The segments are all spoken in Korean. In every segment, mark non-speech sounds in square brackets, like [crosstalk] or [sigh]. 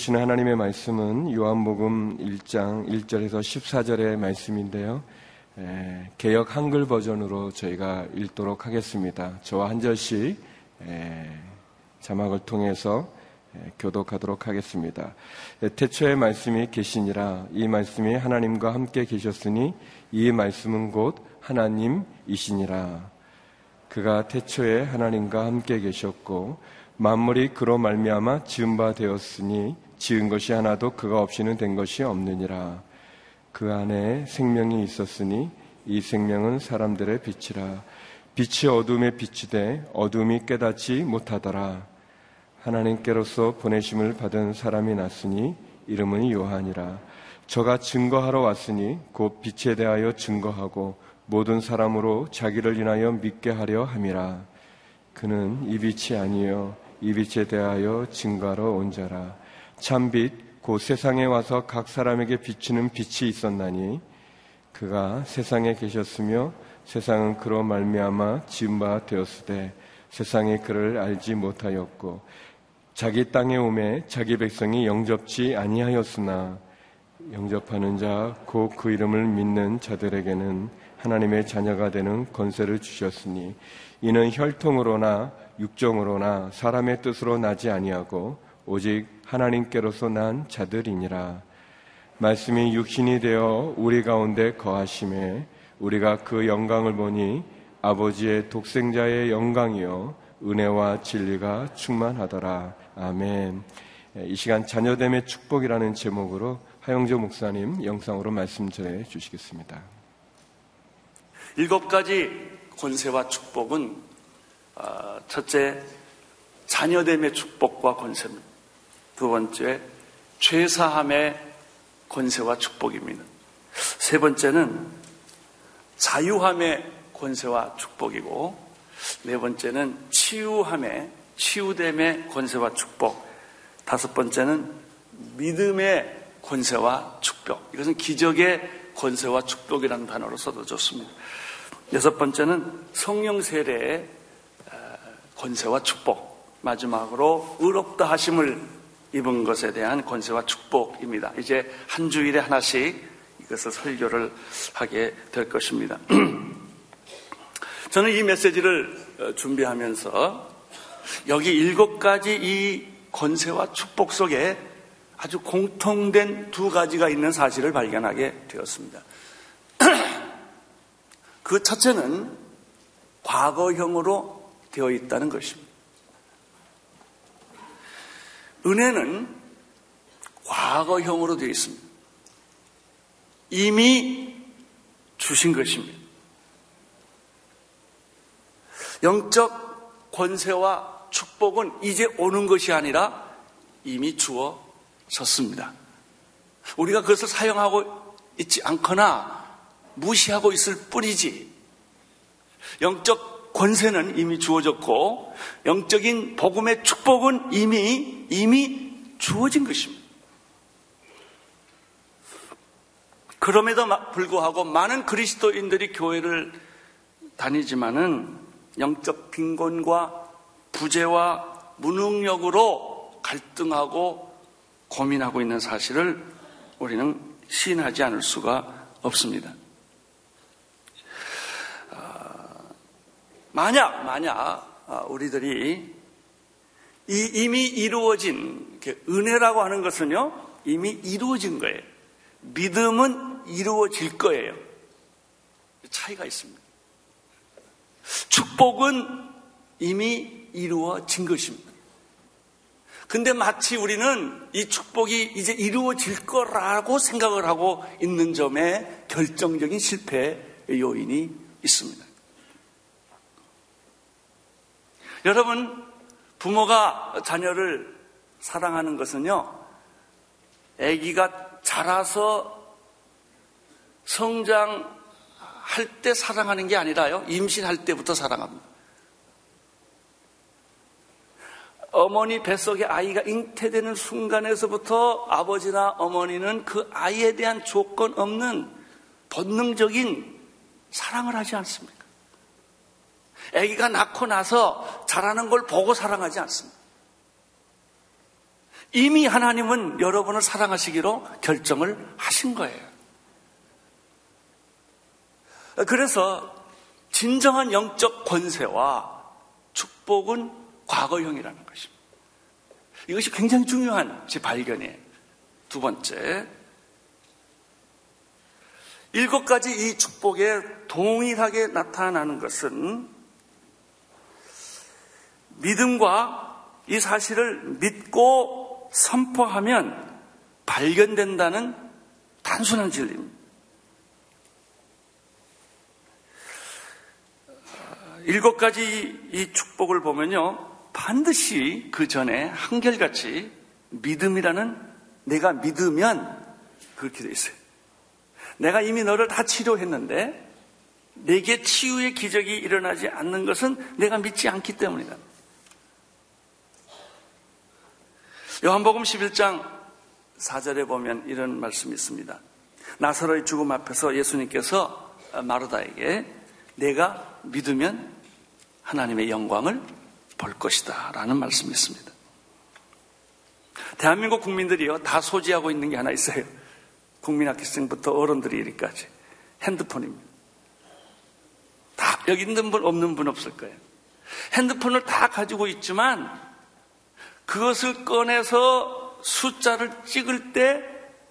주시는 하나님의 말씀은 요한복음 1장 1절에서 14절의 말씀인데요. 에, 개혁 한글 버전으로 저희가 읽도록 하겠습니다. 저와 한 절씩 에, 자막을 통해서 에, 교독하도록 하겠습니다. 태초의 말씀이 계시니라 이 말씀이 하나님과 함께 계셨으니 이 말씀은 곧 하나님이시니라. 그가 태초에 하나님과 함께 계셨고 만물이 그로 말미암아 지은 바 되었으니 지은 것이 하나도 그가 없이는 된 것이 없느니라. 그 안에 생명이 있었으니 이 생명은 사람들의 빛이라. 빛이 어둠에 비치되 어둠이 깨닫지 못하더라. 하나님께로서 보내심을 받은 사람이 났으니 이름은 요한이라. 저가 증거하러 왔으니 곧 빛에 대하여 증거하고 모든 사람으로 자기를 인하여 믿게 하려 함이라. 그는 이 빛이 아니요 이 빛에 대하여 증거하러 온 자라. 참빛 곧 세상에 와서 각 사람에게 비치는 빛이 있었나니 그가 세상에 계셨으며 세상은 그로 말미암아 지은 바 되었으되 세상에 그를 알지 못하였고 자기 땅에 오매 자기 백성이 영접지 아니하였으나 영접하는 자 곧 그 이름을 믿는 자들에게는 하나님의 자녀가 되는 권세를 주셨으니 이는 혈통으로나 육정으로나 사람의 뜻으로 나지 아니하고 오직 하나님께로서 난 자들이니라. 말씀이 육신이 되어 우리 가운데 거하심에 우리가 그 영광을 보니 아버지의 독생자의 영광이요 은혜와 진리가 충만하더라. 아멘. 이 시간 자녀됨의 축복이라는 제목으로 하영조 목사님 영상으로 말씀 전해 주시겠습니다. 일곱 가지 권세와 축복은 어, 첫째, 자녀됨의 축복과 권세입니다. 두 번째, 죄사함의 권세와 축복입니다. 세 번째는 자유함의 권세와 축복이고, 네 번째는 치유함의, 치유됨의 권세와 축복. 다섯 번째는 믿음의 권세와 축복. 이것은 기적의 권세와 축복이라는 단어로 써도 좋습니다 여섯 번째는 성령 세례의 권세와 축복. 마지막으로 의롭다 하심을 입은 것에 대한 권세와 축복입니다. 이제 한 주일에 하나씩 이것을 설교를 하게 될 것입니다. [clears throat] 저는 이 메시지를 어, 준비하면서 여기 일곱 가지 이 권세와 축복 속에 아주 공통된 두 가지가 있는 사실을 발견하게 되었습니다. [clears throat] 그 첫째는 과거형으로 되어 있다는 것입니다. 은혜는 과거형으로 되어 있습니다. 이미 주신 것입니다. 영적 권세와 축복은 이제 오는 것이 아니라 이미 주어졌습니다. 우리가 그것을 사용하고 있지 않거나 무시하고 있을 뿐이지 영적 권세는 이미 주어졌고 영적인 복음의 축복은 이미 이미 주어진 것입니다. 그럼에도 불구하고 많은 그리스도인들이 교회를 다니지만은 영적 빈곤과 부재와 무능력으로 갈등하고 고민하고 있는 사실을 우리는 시인하지 않을 수가 없습니다. 만약, 만약 아, 우리들이 이 이미 이루어진 은혜라고 하는 것은요, 이미 이루어진 거예요. 믿음은 이루어질 거예요. 차이가 있습니다. 축복은 이미 이루어진 것입니다. 근데 마치 우리는 이 축복이 이제 이루어질 거라고 생각을 하고 있는 점에 결정적인 실패의 요인이 있습니다. 여러분, 부모가 자녀를 사랑하는 것은요, 아기가 자라서 성장할 때 사랑하는 게 아니라요, 임신할 때부터 사랑합니다. 어머니 뱃속에 아이가 잉태되는 순간에서부터 아버지나 어머니는 그 아이에 대한 조건 없는 본능적인 사랑을 하지 않습니다. 아기가 낳고 나서 자라는 걸 보고 사랑하지 않습니다. 이미 하나님은 여러분을 사랑하시기로 결정을 하신 거예요. 그래서 진정한 영적 권세와 축복은 과거형이라는 것입니다. 이것이 굉장히 중요한 제 발견이에요. 두 번째, 일곱 가지 이 축복에 동일하게 나타나는 것은 믿음과 이 사실을 믿고 선포하면 발견된다는 단순한 진리입니다. 일곱 가지 이 축복을 보면요. 반드시 그 전에 한결같이 믿음이라는 내가 믿으면 그렇게 돼 있어요. 내가 이미 너를 다 치료했는데 내게 치유의 기적이 일어나지 않는 것은 내가 믿지 않기 때문이다. 요한복음 11장 4절에 보면 이런 말씀이 있습니다. 나사로의 죽음 앞에서 예수님께서 마르다에게 내가 믿으면 하나님의 영광을 볼 것이다 라는 말씀이 있습니다. 대한민국 국민들이요 다 소지하고 있는 게 하나 있어요. 국민학교생부터 어른들이 이리까지 핸드폰입니다. 다 여기 있는 분 없는 분 없을 거예요. 핸드폰을 다 가지고 있지만 그것을 꺼내서 숫자를 찍을 때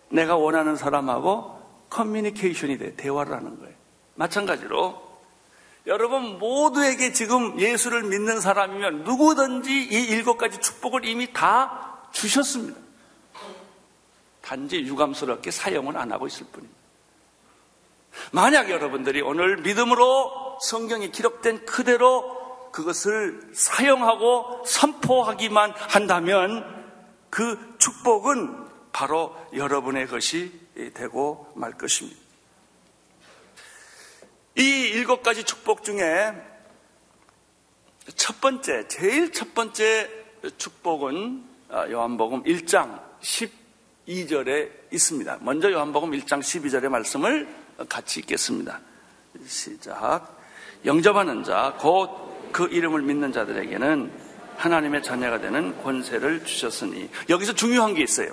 내가 원하는 사람하고 커뮤니케이션이 돼 대화를 하는 거예요. 마찬가지로 여러분 모두에게 지금 예수를 믿는 사람이면 누구든지 이 일곱 가지 축복을 이미 다 주셨습니다. 단지 유감스럽게 사용을 안 하고 있을 뿐입니다. 만약 여러분들이 오늘 믿음으로 성경에 기록된 그대로 그것을 사용하고 선포하기만 한다면 그 축복은 바로 여러분의 것이 되고 말 것입니다. 이 일곱 가지 축복 중에 첫 번째, 제일 첫 번째 축복은 요한복음 1장 12절에 있습니다. 먼저 요한복음 1장 12절의 말씀을 같이 읽겠습니다. 시작. 영접하는 자, 곧 그 이름을 믿는 자들에게는 하나님의 자녀가 되는 권세를 주셨으니 여기서 중요한 게 있어요.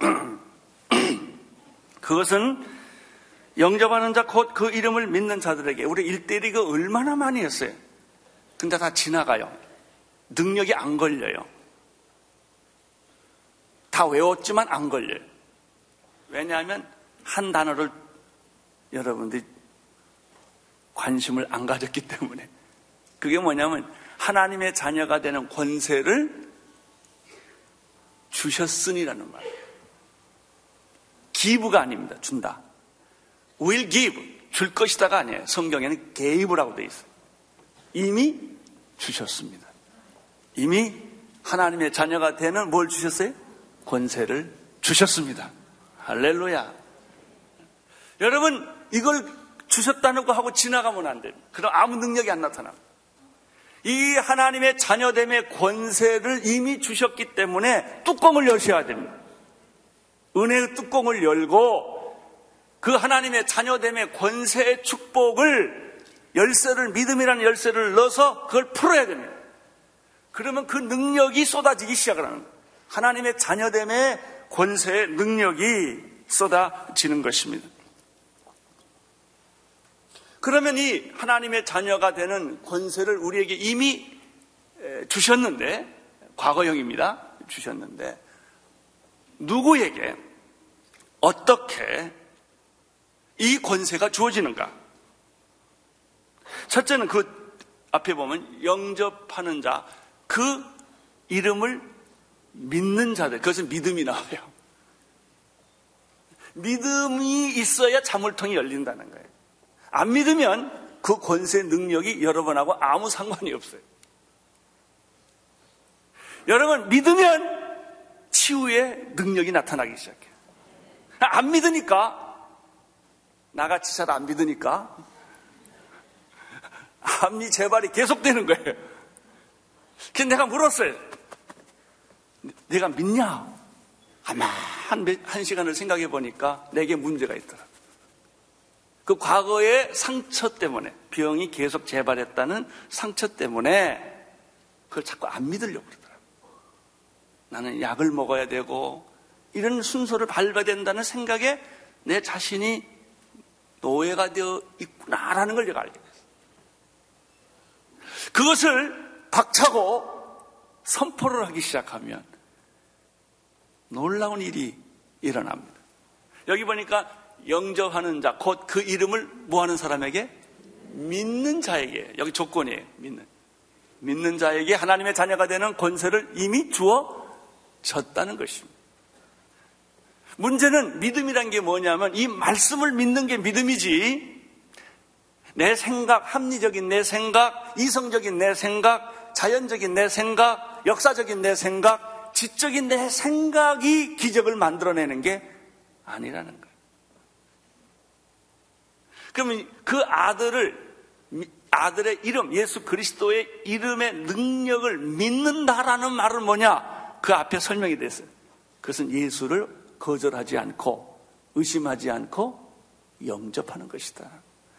[clears throat] 그것은 영접하는 자, 곧 그 이름을 믿는 자들에게 우리 일대리가 얼마나 많이 했어요. 근데 다 지나가요. 능력이 안 걸려요. 다 외웠지만 안 걸려요. 왜냐하면 한 단어를 여러분들이 관심을 안 가졌기 때문에. 그게 뭐냐면 하나님의 자녀가 되는 권세를 주셨으니라는 말이에요. 기부가 아닙니다. 준다. will give. 줄 것이다가 아니에요. 성경에는 geve라고 되어 있어요. 이미 주셨습니다. 이미 하나님의 자녀가 되는 뭘 주셨어요? 권세를 주셨습니다. 할렐루야. 여러분, 이걸 주셨다는 거 하고 지나가면 안 됩니다. 그럼 아무 능력이 안 나타납니다. 이 하나님의 자녀됨의 권세를 이미 주셨기 때문에 뚜껑을 여셔야 됩니다. 은혜의 뚜껑을 열고 그 하나님의 자녀됨의 권세의 축복을 열쇠를 믿음이라는 열쇠를 넣어서 그걸 풀어야 됩니다. 그러면 그 능력이 쏟아지기 시작을 하는 거예요. 하나님의 자녀됨의 권세의 능력이 쏟아지는 것입니다. 그러면 이 하나님의 자녀가 되는 권세를 우리에게 이미 주셨는데, 과거형입니다. 주셨는데, 누구에게 어떻게 이 권세가 주어지는가? 첫째는 그 앞에 보면 영접하는 자, 그 이름을 믿는 자들, 그것은 믿음이 나와요. 믿음이 있어야 자물통이 열린다는 거예요. 안 믿으면 그 권세 능력이 여러분하고 아무 상관이 없어요. 여러분, 믿으면 치유의 능력이 나타나기 시작해요. 안 믿으니까, 나같이 잘 안 믿으니까, 암리 재발이 계속되는 거예요. 그래서 내가 물었어요. 내가 믿냐? 아마 한, 한 시간을 생각해 보니까 내게 문제가 있더라. 그 과거의 상처 때문에 병이 계속 재발했다는 상처 때문에 그걸 자꾸 안 믿으려고 그러더라고. 나는 약을 먹어야 되고 이런 순서를 밟아야 된다는 생각에 내 자신이 노예가 되어 있구나라는 걸 제가 알게 됐어요. 그것을 박차고 선포를 하기 시작하면 놀라운 일이 일어납니다. 여기 보니까 영접하는 자, 곧 그 이름을 뭐하는 사람에게? 믿는 자에게. 여기 조건이에요. 믿는. 믿는 자에게 하나님의 자녀가 되는 권세를 이미 주어 졌다는 것입니다. 문제는 믿음이란 게 뭐냐면 이 말씀을 믿는 게 믿음이지 내 생각, 합리적인 내 생각, 이성적인 내 생각, 자연적인 내 생각, 역사적인 내 생각, 지적인 내 생각이 기적을 만들어내는 게 아니라는 거예요. 그러면 그 아들을 아들의 이름, 예수 그리스도의 이름의 능력을 믿는다라는 말은 뭐냐? 그 앞에 설명이 됐어요. 그것은 예수를 거절하지 않고 의심하지 않고 영접하는 것이다.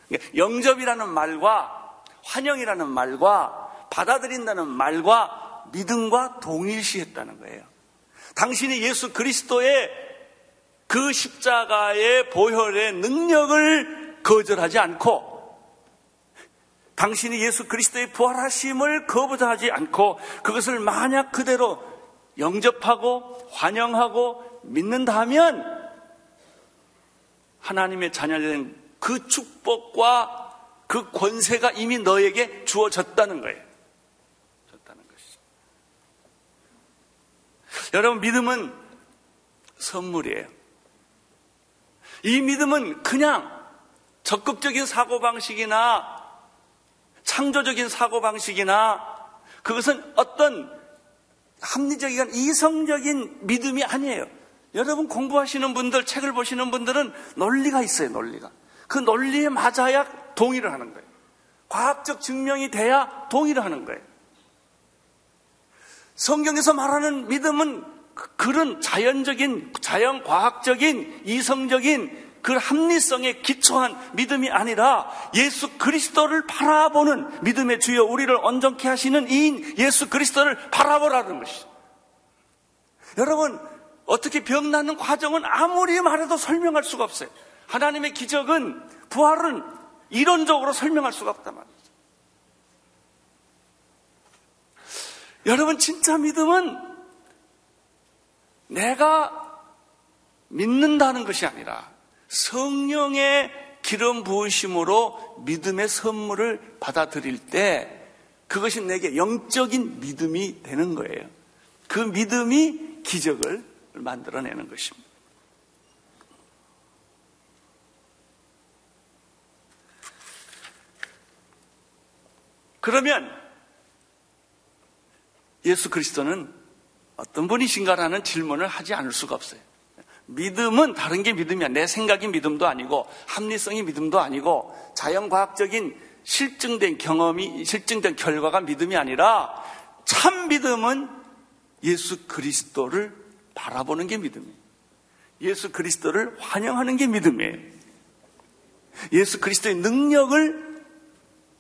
그러니까 영접이라는 말과 환영이라는 말과 받아들인다는 말과 믿음과 동일시했다는 거예요. 당신이 예수 그리스도의 그 십자가의 보혈의 능력을 거절하지 않고 당신이 예수 그리스도의 부활하심을 거부하지 않고 그것을 만약 그대로 영접하고 환영하고 믿는다면 하나님의 자녀된 그 축복과 그 권세가 이미 너에게 주어졌다는 거예요. 졌다는 것이죠. 여러분 믿음은 선물이에요. 이 믿음은 그냥 적극적인 사고방식이나 창조적인 사고방식이나 그것은 어떤 합리적인 이성적인 믿음이 아니에요. 여러분 공부하시는 분들, 책을 보시는 분들은 논리가 있어요, 논리가. 그 논리에 맞아야 동의를 하는 거예요. 과학적 증명이 돼야 동의를 하는 거예요. 성경에서 말하는 믿음은 그, 그런 자연적인, 자연과학적인, 이성적인 그 합리성에 기초한 믿음이 아니라 예수 그리스도를 바라보는 믿음의 주여 우리를 온전케 하시는 이인 예수 그리스도를 바라보라는 것이죠. 여러분, 어떻게 병 낫는 과정은 아무리 말해도 설명할 수가 없어요. 하나님의 기적은, 부활은 이론적으로 설명할 수가 없단 말이죠. 여러분, 진짜 믿음은 내가 믿는다는 것이 아니라 성령의 기름 부으심으로 믿음의 선물을 받아들일 때 그것이 내게 영적인 믿음이 되는 거예요. 그 믿음이 기적을 만들어내는 것입니다. 그러면 예수 그리스도는 어떤 분이신가라는 질문을 하지 않을 수가 없어요. 믿음은 다른 게 믿음이야. 내 생각이 믿음도 아니고 합리성이 믿음도 아니고 자연과학적인 실증된 경험이 실증된 결과가 믿음이 아니라 참 믿음은 예수 그리스도를 바라보는 게 믿음이에요. 예수 그리스도를 환영하는 게 믿음이에요. 예수 그리스도의 능력을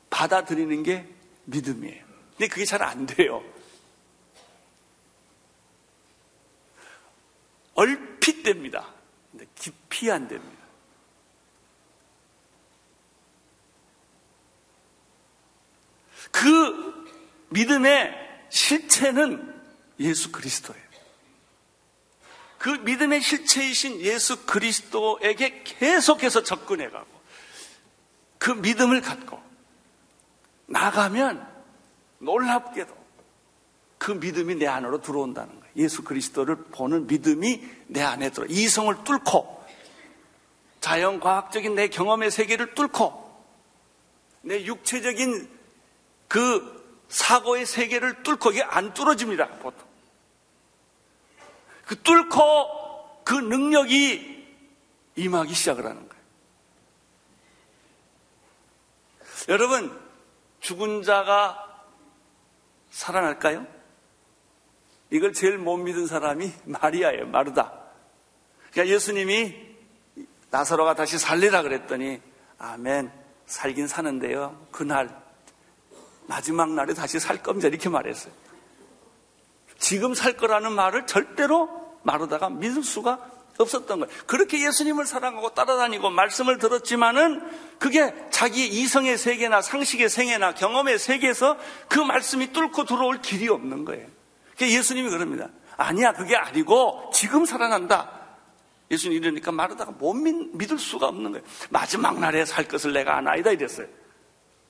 받아들이는 게 믿음이에요. 근데 그게 잘 안 돼요. 얼 핏 됩니다. 근데 깊이 안 됩니다. 그 믿음의 실체는 예수 그리스도예요. 그 믿음의 실체이신 예수 그리스도에게 계속해서 접근해가고 그 믿음을 갖고 나가면 놀랍게도 그 믿음이 내 안으로 들어온다는 거예요. 예수 그리스도를 보는 믿음이 내 안에 들어. 이성을 뚫고 자연 과학적인 내 경험의 세계를 뚫고 내 육체적인 그 사고의 세계를 뚫고 이게 안 뚫어집니다. 보통. 그 뚫고 그 능력이 임하기 시작을 하는 거예요. 여러분, 죽은 자가 살아날까요? 이걸 제일 못 믿은 사람이 마리아예요, 마르다. 그러니까 예수님이 나사로가 다시 살리라 그랬더니 아멘, 살긴 사는데요. 그날 마지막 날에 다시 살 겁니다. 이렇게 말했어요. 지금 살 거라는 말을 절대로 마르다가 믿을 수가 없었던 거예요. 그렇게 예수님을 사랑하고 따라다니고 말씀을 들었지만은 그게 자기 이성의 세계나 상식의 세계나 경험의 세계에서 그 말씀이 뚫고 들어올 길이 없는 거예요. 예수님이 그럽니다. 아니야, 그게 아니고 지금 살아난다. 예수님 이러니까 말하다가 못 믿, 을 수가 없는 거예요. 마지막 날에 살 것을 내가 아나이다 이랬어요.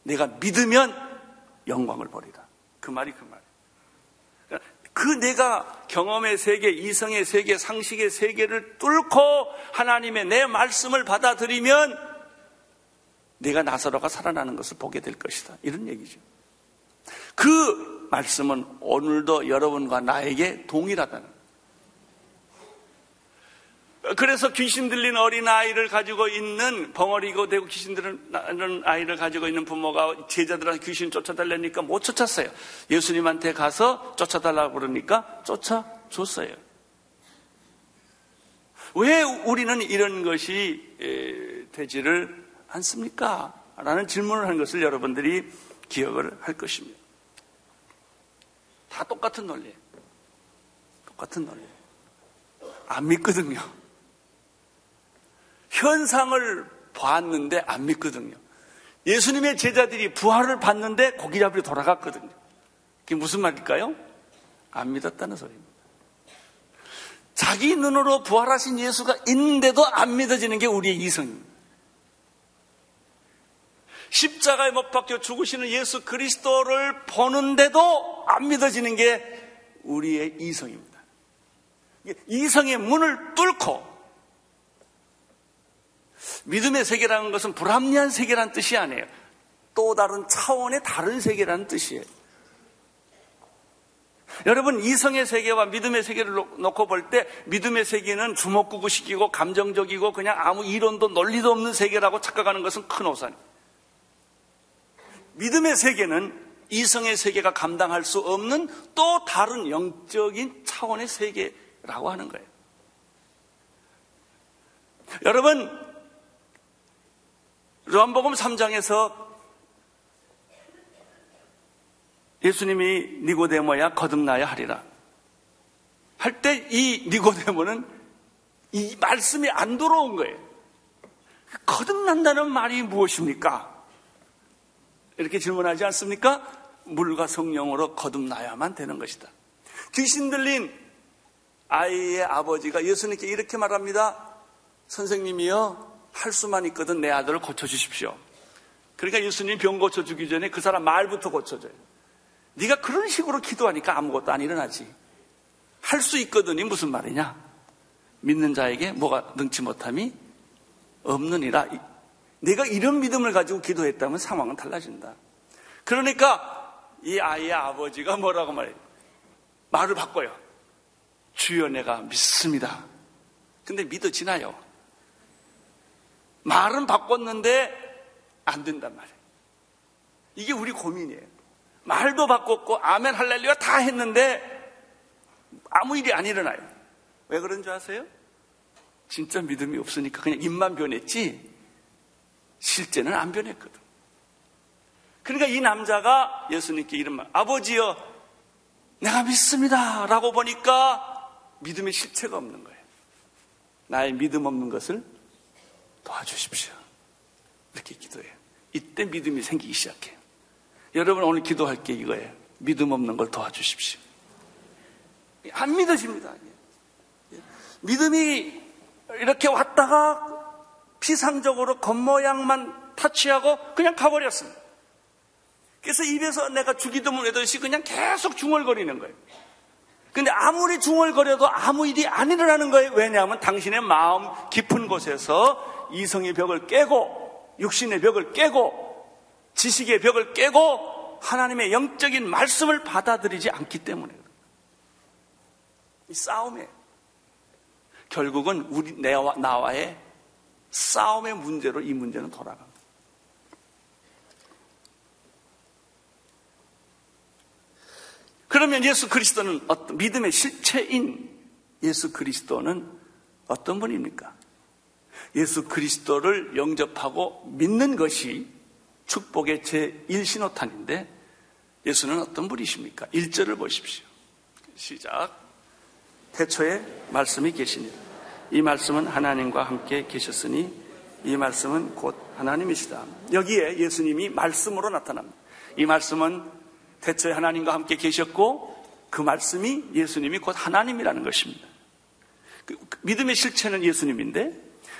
내가 믿으면 영광을 버리다. 그 말이 그 말. 그 내가 경험의 세계, 이성의 세계, 상식의 세계를 뚫고 하나님의 내 말씀을 받아들이면 내가 나사로가 살아나는 것을 보게 될 것이다. 이런 얘기죠. 그 말씀은 오늘도 여러분과 나에게 동일하다는 그래서 귀신 들린 어린 아이를 가지고 있는 벙어리고 되고 귀신 들은 아이를 가지고 있는 부모가 제자들한테 귀신 쫓아달라니까 못 쫓았어요. 예수님한테 가서 쫓아달라고 그러니까 쫓아줬어요. 왜 우리는 이런 것이 되지를 않습니까? 라는 질문을 한 것을 여러분들이 기억을 할 것입니다. 다 똑같은 논리예요. 똑같은 논리예요. 안 믿거든요. 현상을 봤는데 안 믿거든요. 예수님의 제자들이 부활을 봤는데 고기 잡으러 돌아갔거든요. 그게 무슨 말일까요? 안 믿었다는 소리입니다. 자기 눈으로 부활하신 예수가 있는데도 안 믿어지는 게 우리의 이성입니다. 십자가에 못 박혀 죽으시는 예수 그리스도를 보는데도 안 믿어지는 게 우리의 이성입니다. 이성의 문을 뚫고 믿음의 세계라는 것은 불합리한 세계라는 뜻이 아니에요. 또 다른 차원의 다른 세계라는 뜻이에요. 여러분 이성의 세계와 믿음의 세계를 놓고 볼 때 믿음의 세계는 주먹구구식이고 감정적이고 그냥 아무 이론도 논리도 없는 세계라고 착각하는 것은 큰 오산이에요. 믿음의 세계는 이성의 세계가 감당할 수 없는 또 다른 영적인 차원의 세계라고 하는 거예요. 여러분 요한복음 3장에서 예수님이 니고데모야 거듭나야 하리라. 할 때 이 니고데모는 이 말씀이 안 들어온 거예요. 거듭난다는 말이 무엇입니까? 이렇게 질문하지 않습니까? 물과 성령으로 거듭나야만 되는 것이다. 귀신 들린 아이의 아버지가 예수님께 이렇게 말합니다. 선생님이요, 할 수만 있거든 내 아들을 고쳐주십시오. 그러니까 예수님 병 고쳐주기 전에 그 사람 말부터 고쳐줘요. 네가 그런 식으로 기도하니까 아무것도 안 일어나지. 할 수 있거든이 무슨 말이냐? 믿는 자에게 뭐가 능치 못함이 없느니라. 내가 이런 믿음을 가지고 기도했다면 상황은 달라진다. 그러니까 이 아이의 아버지가 뭐라고 말해요? 말을 바꿔요. 주여 내가 믿습니다. 근데 믿어지나요? 말은 바꿨는데 안 된단 말이에요. 이게 우리 고민이에요. 말도 바꿨고 아멘 할렐루야 다 했는데 아무 일이 안 일어나요. 왜 그런 줄 아세요? 진짜 믿음이 없으니까 그냥 입만 변했지 실제는 안 변했거든. 그러니까 이 남자가 예수님께 이런 말, 아버지여, 내가 믿습니다. 라고 보니까 믿음의 실체가 없는 거예요. 나의 믿음 없는 것을 도와주십시오. 이렇게 기도해요. 이때 믿음이 생기기 시작해요. 여러분 오늘 기도할 게 이거예요. 믿음 없는 걸 도와주십시오. 안 믿어집니다. 믿음이 이렇게 왔다가 피상적으로 겉모양만 타치하고 그냥 가버렸습니다. 그래서 입에서 내가 죽이도 물에듯이 그냥 계속 중얼거리는 거예요. 근데 아무리 중얼거려도 아무 일이 안 일어나는 거예요. 왜냐하면 당신의 마음 깊은 곳에서 이성의 벽을 깨고 육신의 벽을 깨고 지식의 벽을 깨고 하나님의 영적인 말씀을 받아들이지 않기 때문에 이 싸움에 결국은 우리 내와 나와의 싸움의 문제로 이 문제는 돌아갑니다. 그러면 예수 그리스도는 어떤 믿음의 실체인 예수 그리스도는 어떤 분입니까? 예수 그리스도를 영접하고 믿는 것이 축복의 제1신호탄인데 예수는 어떤 분이십니까? 1절을 보십시오. 시작. 태초에 말씀이 계시니 이 말씀은 하나님과 함께 계셨으니 이 말씀은 곧 하나님이시다. 여기에 예수님이 말씀으로 나타납니다. 이 말씀은 태초에 하나님과 함께 계셨고 그 말씀이 예수님이 곧 하나님이라는 것입니다. 그, 그 믿음의 실체는 예수님인데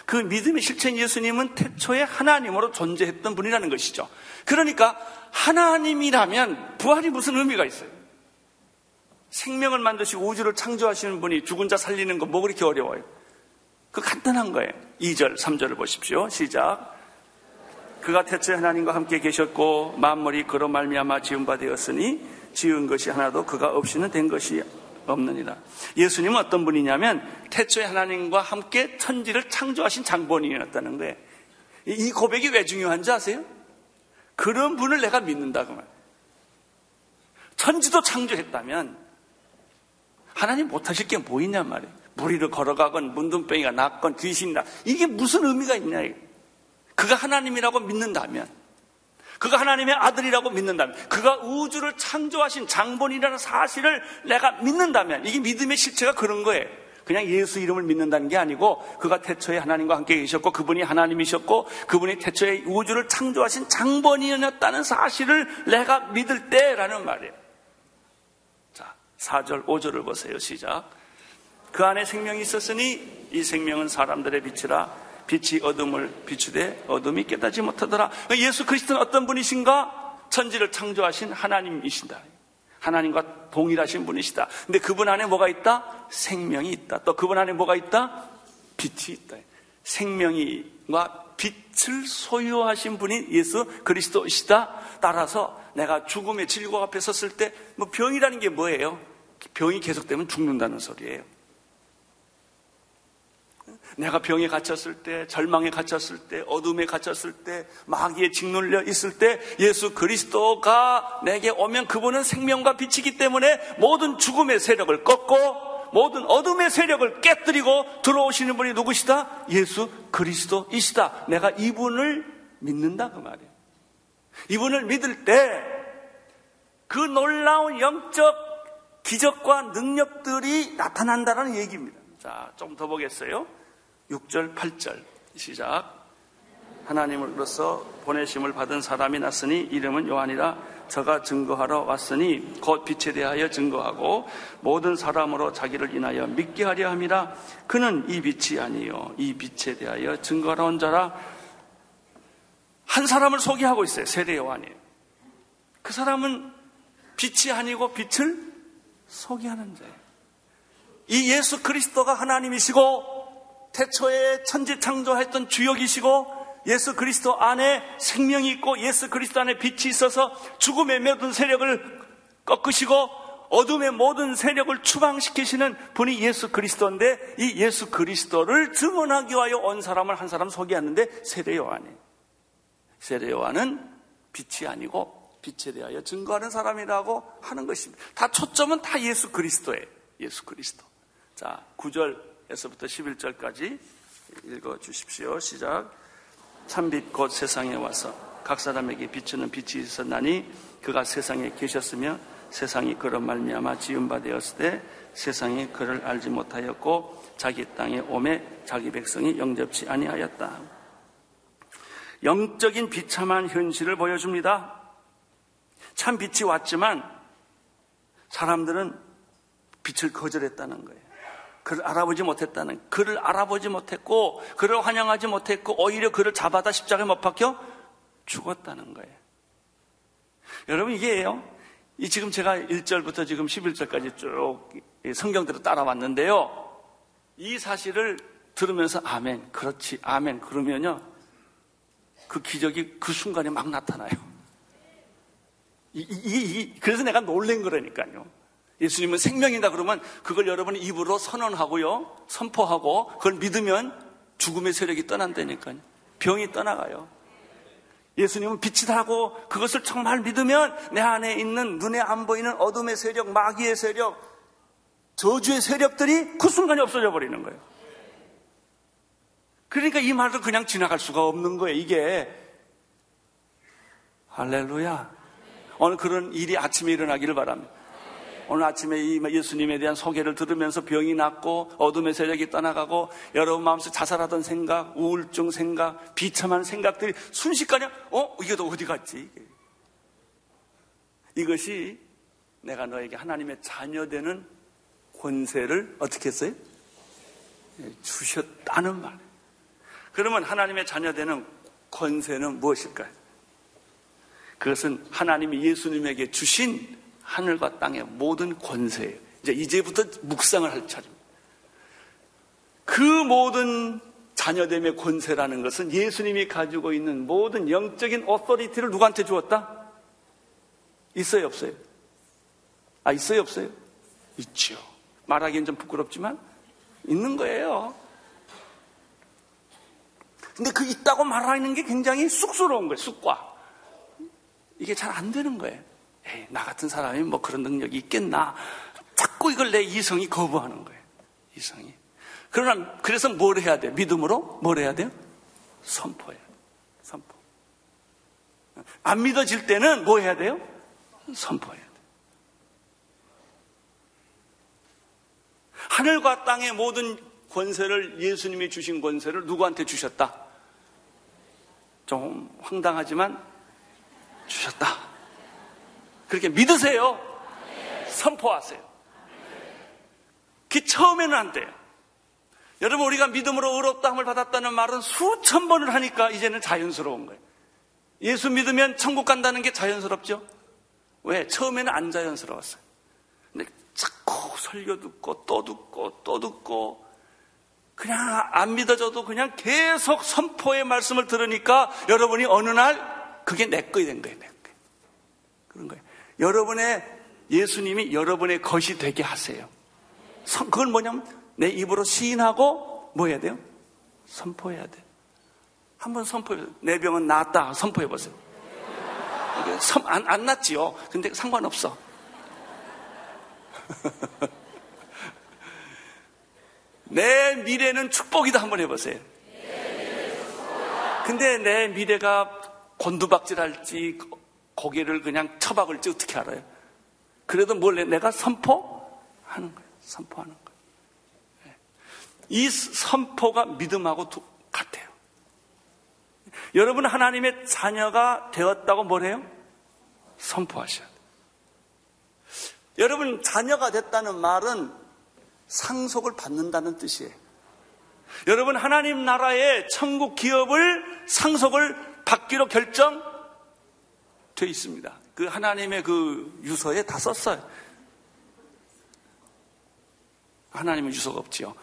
그 믿음의 실체인 예수님은 태초에 하나님으로 존재했던 분이라는 것이죠. 그러니까 하나님이라면 부활이 무슨 의미가 있어요? 생명을 만드시고 우주를 창조하시는 분이 죽은 자 살리는 거 뭐 그렇게 어려워요? 그 간단한 거예요. 2절, 3절을 보십시오. 시작. 그가 태초에 하나님과 함께 계셨고 만물이 그로 말미암아 지은 바 되었으니 지은 것이 하나도 그가 없이는 된 것이 없느니라. 예수님은 어떤 분이냐면 태초에 하나님과 함께 천지를 창조하신 장본인이었다는 거예요. 이 고백이 왜 중요한지 아세요? 그런 분을 내가 믿는다 그 말. 천지도 창조했다면 하나님 못하실 게 뭐 있냔 말이에요. 무리를 걸어가건 문둥병이가 낫건 귀신이 나 이게 무슨 의미가 있냐 그가 하나님이라고 믿는다면 그가 하나님의 아들이라고 믿는다면, 그가 우주를 창조하신 장본이라는 사실을 내가 믿는다면, 이게 믿음의 실체가 그런 거예요. 그냥 예수 이름을 믿는다는 게 아니고, 그가 태초에 하나님과 함께 계셨고, 그분이 하나님이셨고, 그분이 태초에 우주를 창조하신 장본이었다는 사실을 내가 믿을 때라는 말이에요. 자, 4절, 5절을 보세요. 시작. 그 안에 생명이 있었으니, 이 생명은 사람들의 빛이라 빛이 어둠을 비추되 어둠이 깨닫지 못하더라. 예수 그리스도는 어떤 분이신가? 천지를 창조하신 하나님이신다. 하나님과 동일하신 분이시다. 근데 그분 안에 뭐가 있다? 생명이 있다. 또 그분 안에 뭐가 있다? 빛이 있다. 생명이와 빛을 소유하신 분이 예수 그리스도이시다. 따라서 내가 죽음의 질고 앞에 섰을 때 뭐 병이라는 게 뭐예요? 병이 계속되면 죽는다는 소리예요. 내가 병에 갇혔을 때, 절망에 갇혔을 때, 어둠에 갇혔을 때, 마귀에 짓눌려 있을 때, 예수 그리스도가 내게 오면 그분은 생명과 빛이기 때문에 모든 죽음의 세력을 꺾고, 모든 어둠의 세력을 깨뜨리고 들어오시는 분이 누구시다? 예수 그리스도이시다. 내가 이분을 믿는다 그 말이에요. 이분을 믿을 때 그 놀라운 영적 기적과 능력들이 나타난다는 얘기입니다. 자, 좀 더 보겠어요. 6절, 8절. 시작. 하나님으로서 보내심을 받은 사람이 났으니 이름은 요한이라. 저가 증거하러 왔으니 곧 빛에 대하여 증거하고 모든 사람으로 자기를 인하여 믿게 하려 함이라. 그는 이 빛이 아니요. 이 빛에 대하여 증거하러 온 자라. 한 사람을 소개하고 있어요 세례 요한이. 그 사람은 빛이 아니고 빛을 소개하는 자예요. 이 예수 그리스도가 하나님이시고 태초에 천지 창조했던 주역이시고 예수 그리스도 안에 생명이 있고 예수 그리스도 안에 빛이 있어서 죽음의 모든 세력을 꺾으시고 어둠의 모든 세력을 추방시키시는 분이 예수 그리스도인데 이 예수 그리스도를 증언하기 위하여 온 사람을 한 사람 소개하는데 세례 요한이 세례 요한은 빛이 아니고 빛에 대하여 증거하는 사람이라고 하는 것입니다. 다 초점은 다 예수 그리스도예요. 예수 그리스도. 자, 9절 에서부터 11절까지 읽어 주십시오. 시작. 참빛 곧 세상에 와서 각 사람에게 비추는 빛이 있었나니 그가 세상에 계셨으며 세상이 그런 말미암아 지은 바 되었을 때 세상이 그를 알지 못하였고 자기 땅에 오매 자기 백성이 영접치 아니하였다. 영적인 비참한 현실을 보여줍니다. 참 빛이 왔지만 사람들은 빛을 거절했다는 거예요. 그를 알아보지 못했다는 그를 알아보지 못했고 그를 환영하지 못했고 오히려 그를 잡아다 십자가에 못 박혀 죽었다는 거예요. 여러분 이게요. 이 지금 제가 1절부터 지금 11절까지 쭉 성경대로 따라왔는데요. 이 사실을 들으면서 아멘, 그렇지, 아멘 그러면요. 그 기적이 그 순간에 막 나타나요. 이, 이, 이, 그래서 내가 놀란 거라니까요. 예수님은 생명이다 그러면 그걸 여러분이 입으로 선언하고요. 선포하고 그걸 믿으면 죽음의 세력이 떠난다니까요. 병이 떠나가요. 예수님은 빛이라고 그것을 정말 믿으면 내 안에 있는 눈에 안 보이는 어둠의 세력, 마귀의 세력, 저주의 세력들이 그 순간에 없어져 버리는 거예요. 그러니까 이 말도 그냥 지나갈 수가 없는 거예요. 이게 할렐루야. 오늘 그런 일이 아침에 일어나기를 바랍니다. 오늘 아침에 이 예수님에 대한 소개를 들으면서 병이 낫고 어둠의 세력이 떠나가고 여러분 마음속 자살하던 생각, 우울증 생각, 비참한 생각들이 순식간에 어? 이게 또 어디 갔지? 이것이 내가 너에게 하나님의 자녀되는 권세를 어떻게 했어요? 예, 주셨다는 말. 그러면 하나님의 자녀되는 권세는 무엇일까요? 그것은 하나님이 예수님에게 주신 하늘과 땅의 모든 권세예요. 이제 이제부터 묵상을 할 차례입니다. 그 모든 자녀됨의 권세라는 것은 예수님이 가지고 있는 모든 영적인 authority를 누구한테 주었다? 있어요, 없어요? 아, 있어요, 없어요? 있죠. 말하기엔 좀 부끄럽지만 있는 거예요. 근데 그 있다고 말하는 게 굉장히 쑥스러운 거예요, 쑥과. 이게 잘 안 되는 거예요. 에이, 나 같은 사람이 뭐 그런 능력이 있겠나. 자꾸 이걸 내 이성이 거부하는 거예요. 이성이. 그러나, 그래서 뭘 해야 돼요? 믿음으로 뭘 해야 돼요? 선포해야 돼요. 선포. 안 믿어질 때는 뭐 해야 돼요? 선포해야 돼요. 하늘과 땅의 모든 권세를 예수님이 주신 권세를 누구한테 주셨다? 좀 황당하지만 주셨다. 그렇게 믿으세요. 선포하세요. 그 처음에는 안 돼요. 여러분 우리가 믿음으로 의롭다함을 받았다는 말은 수천 번을 하니까 이제는 자연스러운 거예요. 예수 믿으면 천국 간다는 게 자연스럽죠? 왜? 처음에는 안 자연스러웠어요. 근데 자꾸 설교 듣고 또 듣고 또 듣고 그냥 안 믿어져도 그냥 계속 선포의 말씀을 들으니까 여러분이 어느 날 그게 내 거이 된 거예요. 내 거. 그런 거예요. 여러분의 예수님이 여러분의 것이 되게 하세요. 그건 뭐냐면 내 입으로 시인하고 뭐 해야 돼요? 선포해야 돼. 한번 선포해. 내 병은 나았다. 선포해 보세요. 안, 안 났지요. 근데 상관없어. [laughs] 내 미래는 축복이다 한번 해보세요. 근데 내 미래가 곤두박질할지 고개를 그냥 처박을지 어떻게 알아요? 그래도 뭘 내가 선포하는 거예요. 선포하는 거예요. 네. 이 선포가 믿음하고 같아요. 여러분 하나님의 자녀가 되었다고 뭐래요? 선포하셔야 돼요. 여러분 자녀가 됐다는 말은 상속을 받는다는 뜻이에요. 여러분 하나님 나라의 천국 기업을 상속을 받기로 결정 돼 있습니다. 그 하나님의 그 유서에 다 썼어요. 하나님은 유서가 없지요.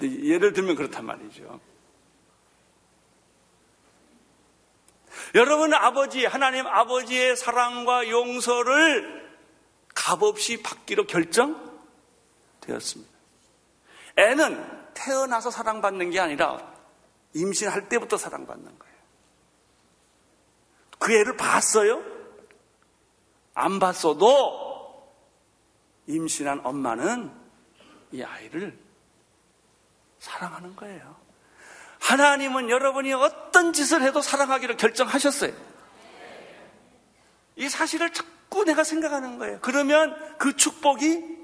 예를 들면 그렇단 말이죠. 여러분 아버지, 하나님 아버지의 사랑과 용서를 값없이 받기로 결정되었습니다. 애는 태어나서 사랑받는 게 아니라 임신할 때부터 사랑받는 거예요. 그 애를 봤어요? 안 봤어도 임신한 엄마는 이 아이를 사랑하는 거예요. 하나님은 여러분이 어떤 짓을 해도 사랑하기로 결정하셨어요. 이 사실을 자꾸 내가 생각하는 거예요. 그러면 그 축복이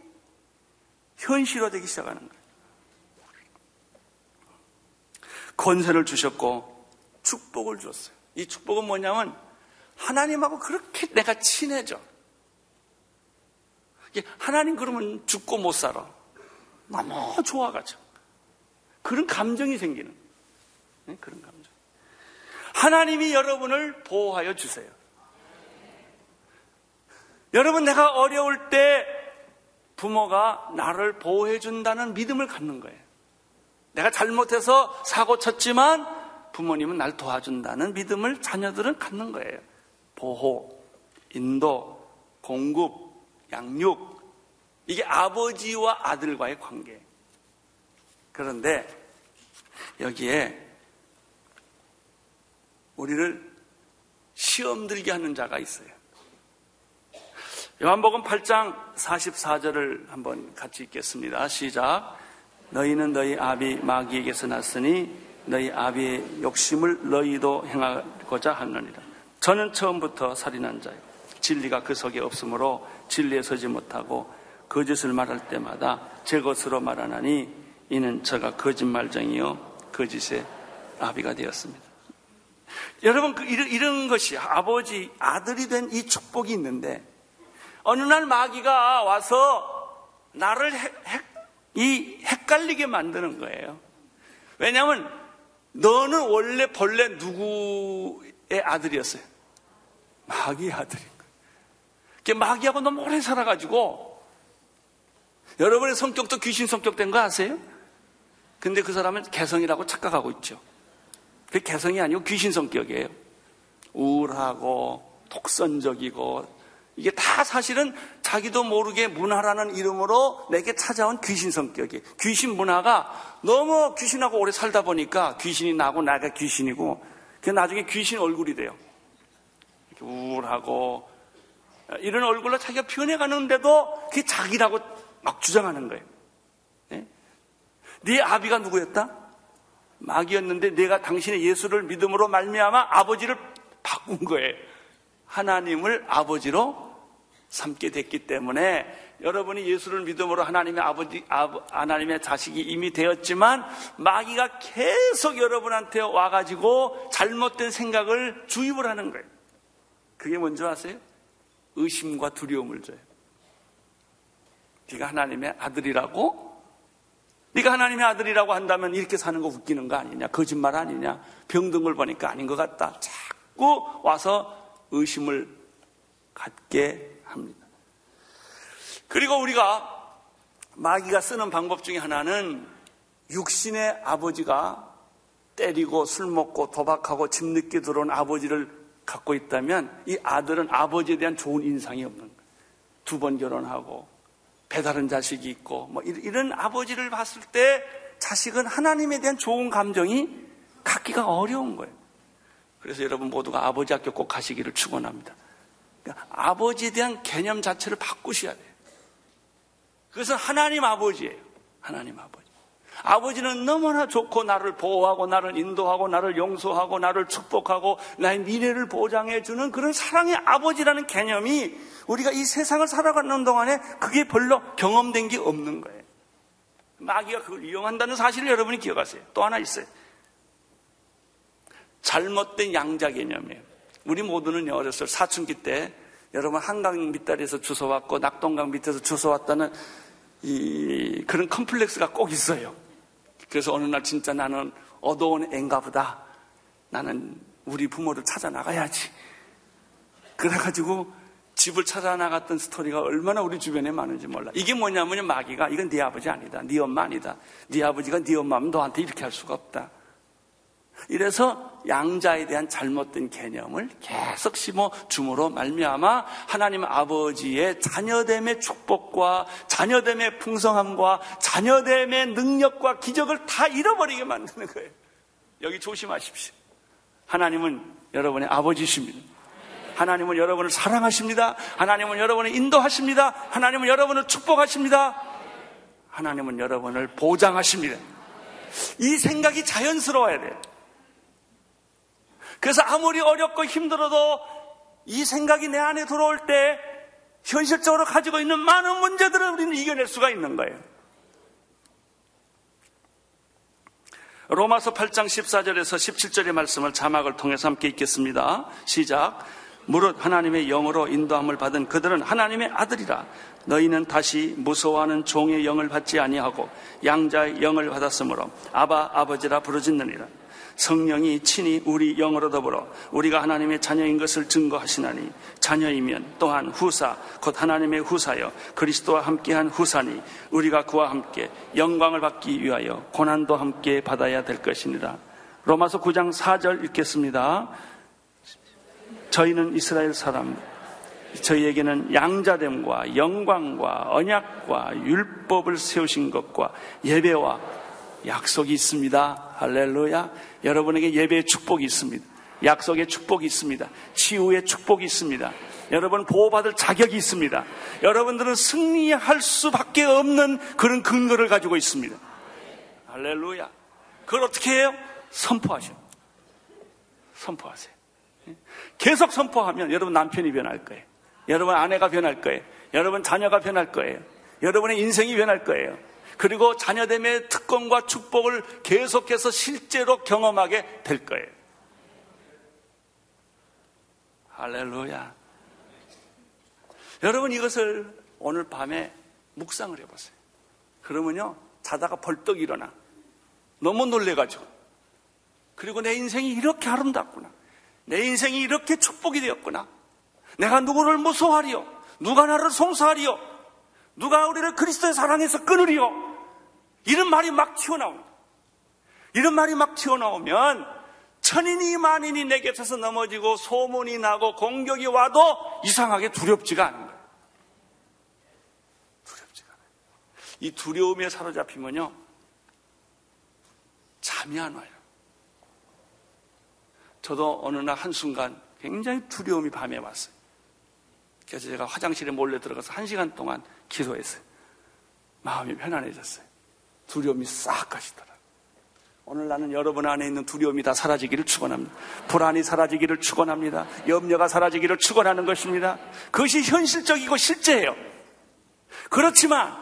현실화되기 시작하는 거예요. 권세를 주셨고 축복을 주었어요. 이 축복은 뭐냐면 하나님하고 그렇게 내가 친해져. 하나님 그러면 죽고 못 살아. 너무 좋아가지고. 그런 감정이 생기는. 네? 그런 감정. 하나님이 여러분을 보호하여 주세요. 여러분, 내가 어려울 때 부모가 나를 보호해 준다는 믿음을 갖는 거예요. 내가 잘못해서 사고 쳤지만 부모님은 날 도와준다는 믿음을 자녀들은 갖는 거예요. 보호, 인도, 공급, 양육. 이게 아버지와 아들과의 관계. 그런데 여기에 우리를 시험 들게 하는 자가 있어요. 요한복음 8장 44절을 한번 같이 읽겠습니다. 시작. 너희는 너희 아비 마귀에게서 났으니 너희 아비의 욕심을 너희도 행하고자 하느니라. 저는 처음부터 살인한 자요. 진리가 그 속에 없으므로 진리에 서지 못하고 거짓을 말할 때마다 제 것으로 말하나니 이는 저가 거짓말쟁이요 거짓의 아비가 되었습니다. 여러분 그 이런, 이런 것이 아버지 아들이 된 이 축복이 있는데 어느 날 마귀가 와서 나를 헷, 헷, 이 헷갈리게 만드는 거예요. 왜냐하면 너는 원래 본래 누구의 아들이었어요? 마귀의 아들인 거예요. 마귀하고 너무 오래 살아가지고 여러분의 성격도 귀신 성격 된 거 아세요? 근데 그 사람은 개성이라고 착각하고 있죠. 그 개성이 아니고 귀신 성격이에요. 우울하고 독선적이고 이게 다 사실은 자기도 모르게 문화라는 이름으로 내게 찾아온 귀신 성격이 귀신 문화가 너무 귀신하고 오래 살다 보니까 귀신이 나고 나가 귀신이고 그 나중에 귀신 얼굴이 돼요. 우울하고 이런 얼굴로 자기가 표현해 가는데도 그게 자기라고 막 주장하는 거예요. 네? 네 아비가 누구였다? 마귀였는데 내가 당신의 예수를 믿음으로 말미암아 아버지를 바꾼 거예요. 하나님을 아버지로 삼게 됐기 때문에 여러분이 예수를 믿음으로 하나님의 아버지, 하나님의 자식이 이미 되었지만 마귀가 계속 여러분한테 와가지고 잘못된 생각을 주입을 하는 거예요. 그게 뭔지 아세요? 의심과 두려움을 줘요. 네가 하나님의 아들이라고? 네가 하나님의 아들이라고 한다면 이렇게 사는 거 웃기는 거 아니냐? 거짓말 아니냐? 병든 걸 보니까 아닌 것 같다. 자꾸 와서 의심을 갖게 합니다. 그리고 우리가 마귀가 쓰는 방법 중에 하나는 육신의 아버지가 때리고 술 먹고 도박하고 집 늦게 들어온 아버지를 갖고 있다면 이 아들은 아버지에 대한 좋은 인상이 없는 거예요. 두 번 결혼하고 배다른 자식이 있고 뭐 이런 아버지를 봤을 때 자식은 하나님에 대한 좋은 감정이 갖기가 어려운 거예요. 그래서 여러분 모두가 아버지 학교 꼭 가시기를 축원합니다. 그러니까 아버지에 대한 개념 자체를 바꾸셔야 돼요. 그것은 하나님 아버지예요. 하나님 아버지. 아버지는 너무나 좋고 나를 보호하고 나를 인도하고 나를 용서하고 나를 축복하고 나의 미래를 보장해 주는 그런 사랑의 아버지라는 개념이 우리가 이 세상을 살아가는 동안에 그게 별로 경험된 게 없는 거예요. 마귀가 그걸 이용한다는 사실을 여러분이 기억하세요. 또 하나 있어요. 잘못된 양자 개념이에요. 우리 모두는 어렸을 사춘기 때 여러분 한강 밑다리에서 주워왔고 낙동강 밑에서 주워왔다는 이 그런 컴플렉스가 꼭 있어요. 그래서 어느 날 진짜 나는 어두운 앤가 보다. 나는 우리 부모를 찾아 나가야지. 그래가지고 집을 찾아 나갔던 스토리가 얼마나 우리 주변에 많은지 몰라. 이게 뭐냐면 마귀가 이건 네 아버지 아니다. 네 엄마 아니다. 네 아버지가 네 엄마면 너한테 이렇게 할 수가 없다. 이래서 양자에 대한 잘못된 개념을 계속 심어 줌으로 말미암아 하나님 아버지의 자녀됨의 축복과 자녀됨의 풍성함과 자녀됨의 능력과 기적을 다 잃어버리게 만드는 거예요. 여기 조심하십시오. 하나님은 여러분의 아버지십니다. 하나님은 여러분을 사랑하십니다. 하나님은 여러분을 인도하십니다. 하나님은 여러분을 축복하십니다. 하나님은 여러분을 보장하십니다. 이 생각이 자연스러워야 돼요. 그래서 아무리 어렵고 힘들어도 이 생각이 내 안에 들어올 때 현실적으로 가지고 있는 많은 문제들을 우리는 이겨낼 수가 있는 거예요. 로마서 8장 14절에서 17절의 말씀을 자막을 통해서 함께 읽겠습니다. 시작. 무릇 하나님의 영으로 인도함을 받은 그들은 하나님의 아들이라 너희는 다시 무서워하는 종의 영을 받지 아니하고 양자의 영을 받았으므로 아바 아버지라 부르짖느니라 성령이 친히 우리 영으로 더불어 우리가 하나님의 자녀인 것을 증거하시나니 자녀이면 또한 후사 곧 하나님의 후사여 그리스도와 함께한 후사니 우리가 그와 함께 영광을 받기 위하여 고난도 함께 받아야 될 것이니라. 로마서 9장 4절 읽겠습니다. 저희는 이스라엘 사람 저희에게는 양자됨과 영광과 언약과 율법을 세우신 것과 예배와 약속이 있습니다. 할렐루야. 여러분에게 예배의 축복이 있습니다. 약속의 축복이 있습니다. 치유의 축복이 있습니다. 여러분 보호받을 자격이 있습니다. 여러분들은 승리할 수밖에 없는 그런 근거를 가지고 있습니다. 할렐루야. 그걸 어떻게 해요? 선포하셔. 선포하세요. 계속 선포하면 여러분 남편이 변할 거예요. 여러분 아내가 변할 거예요. 여러분 자녀가 변할 거예요. 여러분의 인생이 변할 거예요. 그리고 자녀됨의 특권과 축복을 계속해서 실제로 경험하게 될 거예요. 할렐루야. 여러분 이것을 오늘 밤에 묵상을 해보세요. 그러면요, 자다가 벌떡 일어나. 너무 놀래가지고. 그리고 내 인생이 이렇게 아름답구나. 내 인생이 이렇게 축복이 되었구나. 내가 누구를 무서워하리요? 누가 나를 송사하리요? 누가 우리를 그리스도의 사랑에서 끊으리요? 이런 말이 막 튀어나옵니다. 이런 말이 막 튀어나오면 천인이 만인이 내 곁에서 넘어지고 소문이 나고 공격이 와도 이상하게 두렵지가 않은 거예요. 두렵지가 않아요. 이 두려움에 사로잡히면요. 잠이 안 와요. 저도 어느 날 한순간 굉장히 두려움이 밤에 왔어요. 그래서 제가 화장실에 몰래 들어가서 한 시간 동안 기도했어요. 마음이 편안해졌어요. 두려움이 싹 가시더라. 오늘 나는 여러분 안에 있는 두려움이 다 사라지기를 축원합니다. 불안이 사라지기를 축원합니다. 염려가 사라지기를 축원하는 것입니다. 그것이 현실적이고 실제예요. 그렇지만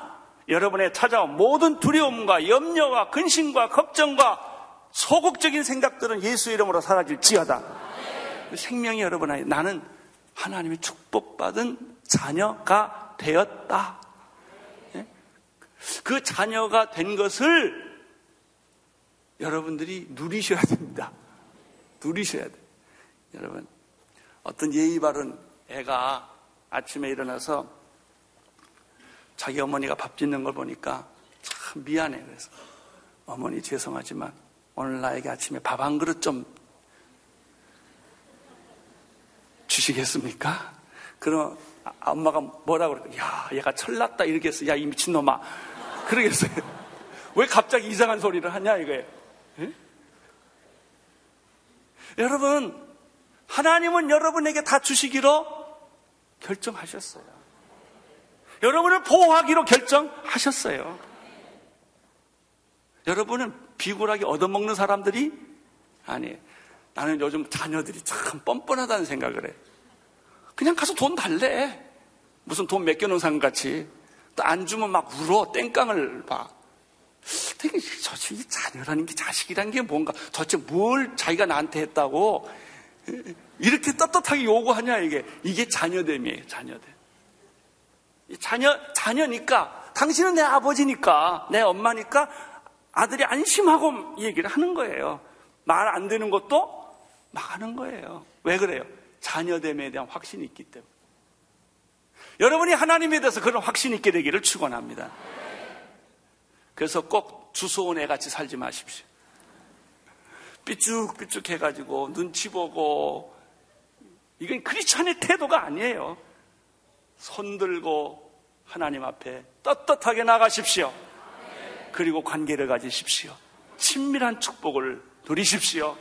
여러분의 찾아온 모든 두려움과 염려와 근심과 걱정과 소극적인 생각들은 예수 이름으로 사라질지어다. 생명이 여러분 안에 나는 하나님의 축복받은 자녀가 되었다. 예? 그 자녀가 된 것을 여러분들이 누리셔야 됩니다. 누리셔야 돼. 여러분, 어떤 예의 바른 애가 아침에 일어나서 자기 어머니가 밥 짓는 걸 보니까 참 미안해. 그래서 어머니 죄송하지만 오늘 나에게 아침에 밥 한 그릇 좀 주시겠습니까? 그럼 엄마가 뭐라고 그럴까? 야, 얘가 철났다 이러겠어. 야, 이 미친놈아. 그러겠어요. 왜 갑자기 이상한 소리를 하냐 이거예요. 예? 여러분, 하나님은 여러분에게 다 주시기로 결정하셨어요. 여러분을 보호하기로 결정하셨어요. 여러분은 비굴하게 얻어먹는 사람들이 아니에요. 나는 요즘 자녀들이 참 뻔뻔하다는 생각을 해. 그냥 가서 돈 달래. 무슨 돈 맡겨놓은 사람 같이. 또안 주면 막 울어. 땡깡을 봐. 되게 저이 자녀라는 게 자식이라는 게 뭔가. 도대체 뭘 자기가 나한테 했다고? 이렇게 떳떳하게 요구하냐 이게. 이게 자녀됨이에요 자녀됨. 자녀 자녀니까. 당신은 내 아버지니까 내 엄마니까 아들이 안심하고 얘기를 하는 거예요. 말 안 되는 것도 막 하는 거예요. 왜 그래요? 자녀됨에 대한 확신이 있기 때문에 여러분이 하나님에 대해서 그런 확신 있게 되기를 축원합니다. 그래서 꼭 주소온 애 같이 살지 마십시오. 삐쭉삐쭉 해가지고 눈치 보고 이건 크리스천의 태도가 아니에요. 손 들고 하나님 앞에 떳떳하게 나가십시오. 그리고 관계를 가지십시오. 친밀한 축복을 누리십시오.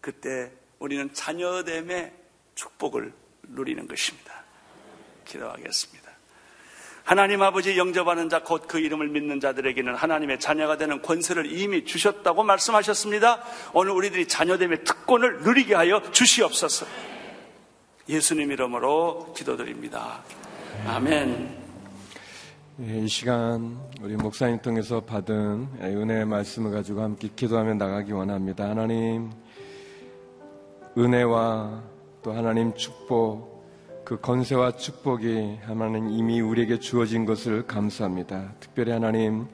그때 우리는 자녀됨의 축복을 누리는 것입니다. 기도하겠습니다. 하나님 아버지 영접하는 자, 곧 그 이름을 믿는 자들에게는 하나님의 자녀가 되는 권세를 이미 주셨다고 말씀하셨습니다. 오늘 우리들이 자녀됨의 특권을 누리게 하여 주시옵소서. 예수님 이름으로 기도드립니다. 아멘. 예, 이 시간 우리 목사님 통해서 받은 은혜의 말씀을 가지고 함께 기도하며 나가기 원합니다. 하나님, 은혜와 또 하나님 축복, 그 건세와 축복이 하나님 이미 우리에게 주어진 것을 감사합니다. 특별히 하나님,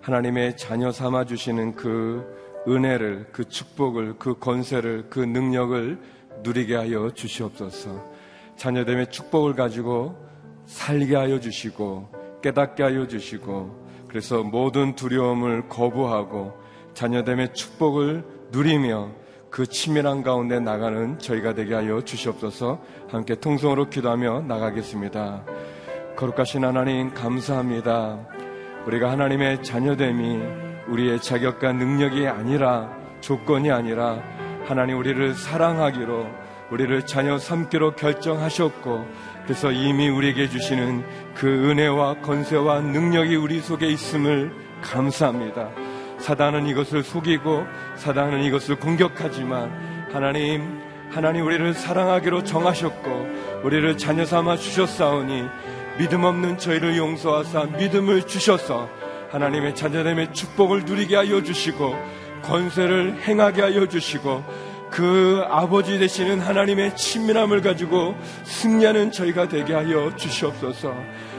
하나님의 자녀 삼아 주시는 그 은혜를, 그 축복을, 그 건세를, 그 능력을 누리게 하여 주시옵소서. 자녀됨의 축복을 가지고 살게 하여 주시고 깨닫게 하여 주시고 그래서 모든 두려움을 거부하고 자녀됨의 축복을 누리며 그 치밀한 가운데 나가는 저희가 되게 하여 주시옵소서 함께 통성으로 기도하며 나가겠습니다. 거룩하신 하나님 감사합니다. 우리가 하나님의 자녀됨이 우리의 자격과 능력이 아니라 조건이 아니라 하나님 우리를 사랑하기로 우리를 자녀 삼기로 결정하셨고 그래서 이미 우리에게 주시는 그 은혜와 건세와 능력이 우리 속에 있음을 감사합니다. 사단은 이것을 속이고 사단은 이것을 공격하지만 하나님 하나님 우리를 사랑하기로 정하셨고 우리를 자녀 삼아 주셨사오니 믿음 없는 저희를 용서하사 믿음을 주셔서 하나님의 자녀됨의 축복을 누리게 하여 주시고 권세를 행하게 하여 주시고 그 아버지 되시는 하나님의 친밀함을 가지고 승리하는 저희가 되게 하여 주시옵소서.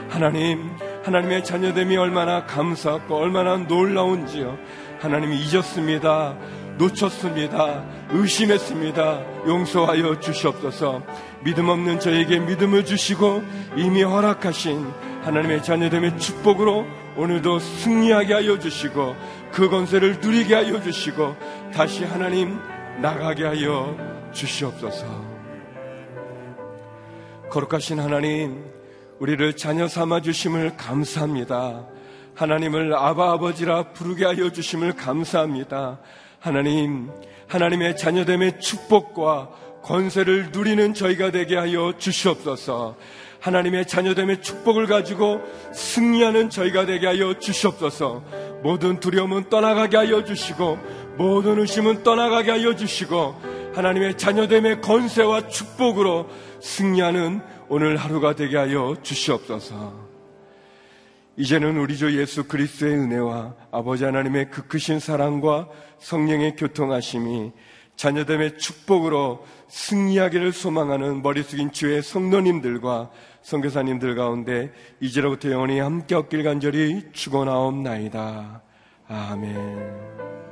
하나님, 하나님의 자녀됨이 얼마나 감사하고 얼마나 놀라운지요. 하나님이 잊었습니다. 놓쳤습니다. 의심했습니다. 용서하여 주시옵소서. 믿음 없는 저에게 믿음을 주시고 이미 허락하신 하나님의 자녀됨의 축복으로 오늘도 승리하게 하여 주시고 그 권세를 누리게 하여 주시고 다시 하나님 나가게 하여 주시옵소서. 거룩하신 하나님, 우리를 자녀 삼아 주심을 감사합니다. 하나님을 아바 아버지라 부르게 하여 주심을 감사합니다. 하나님, 하나님의 자녀됨의 축복과 권세를 누리는 저희가 되게 하여 주시옵소서. 하나님의 자녀됨의 축복을 가지고 승리하는 저희가 되게 하여 주시옵소서. 모든 두려움은 떠나가게 하여 주시고 모든 의심은 떠나가게 하여 주시고 하나님의 자녀됨의 권세와 축복으로 승리하는 오늘 하루가 되게 하여 주시옵소서. 이제는 우리 주 예수 그리스도의 은혜와 아버지 하나님의 그 크신 사랑과 성령의 교통하심이 자녀됨의 축복으로 승리하기를 소망하는 머리 숙인 주의 성도님들과 선교사님들 가운데 이제로부터 영원히 함께 얻길 간절히 축원하옵나이다. 아멘.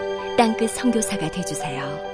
땅끝 성교사가 되주세요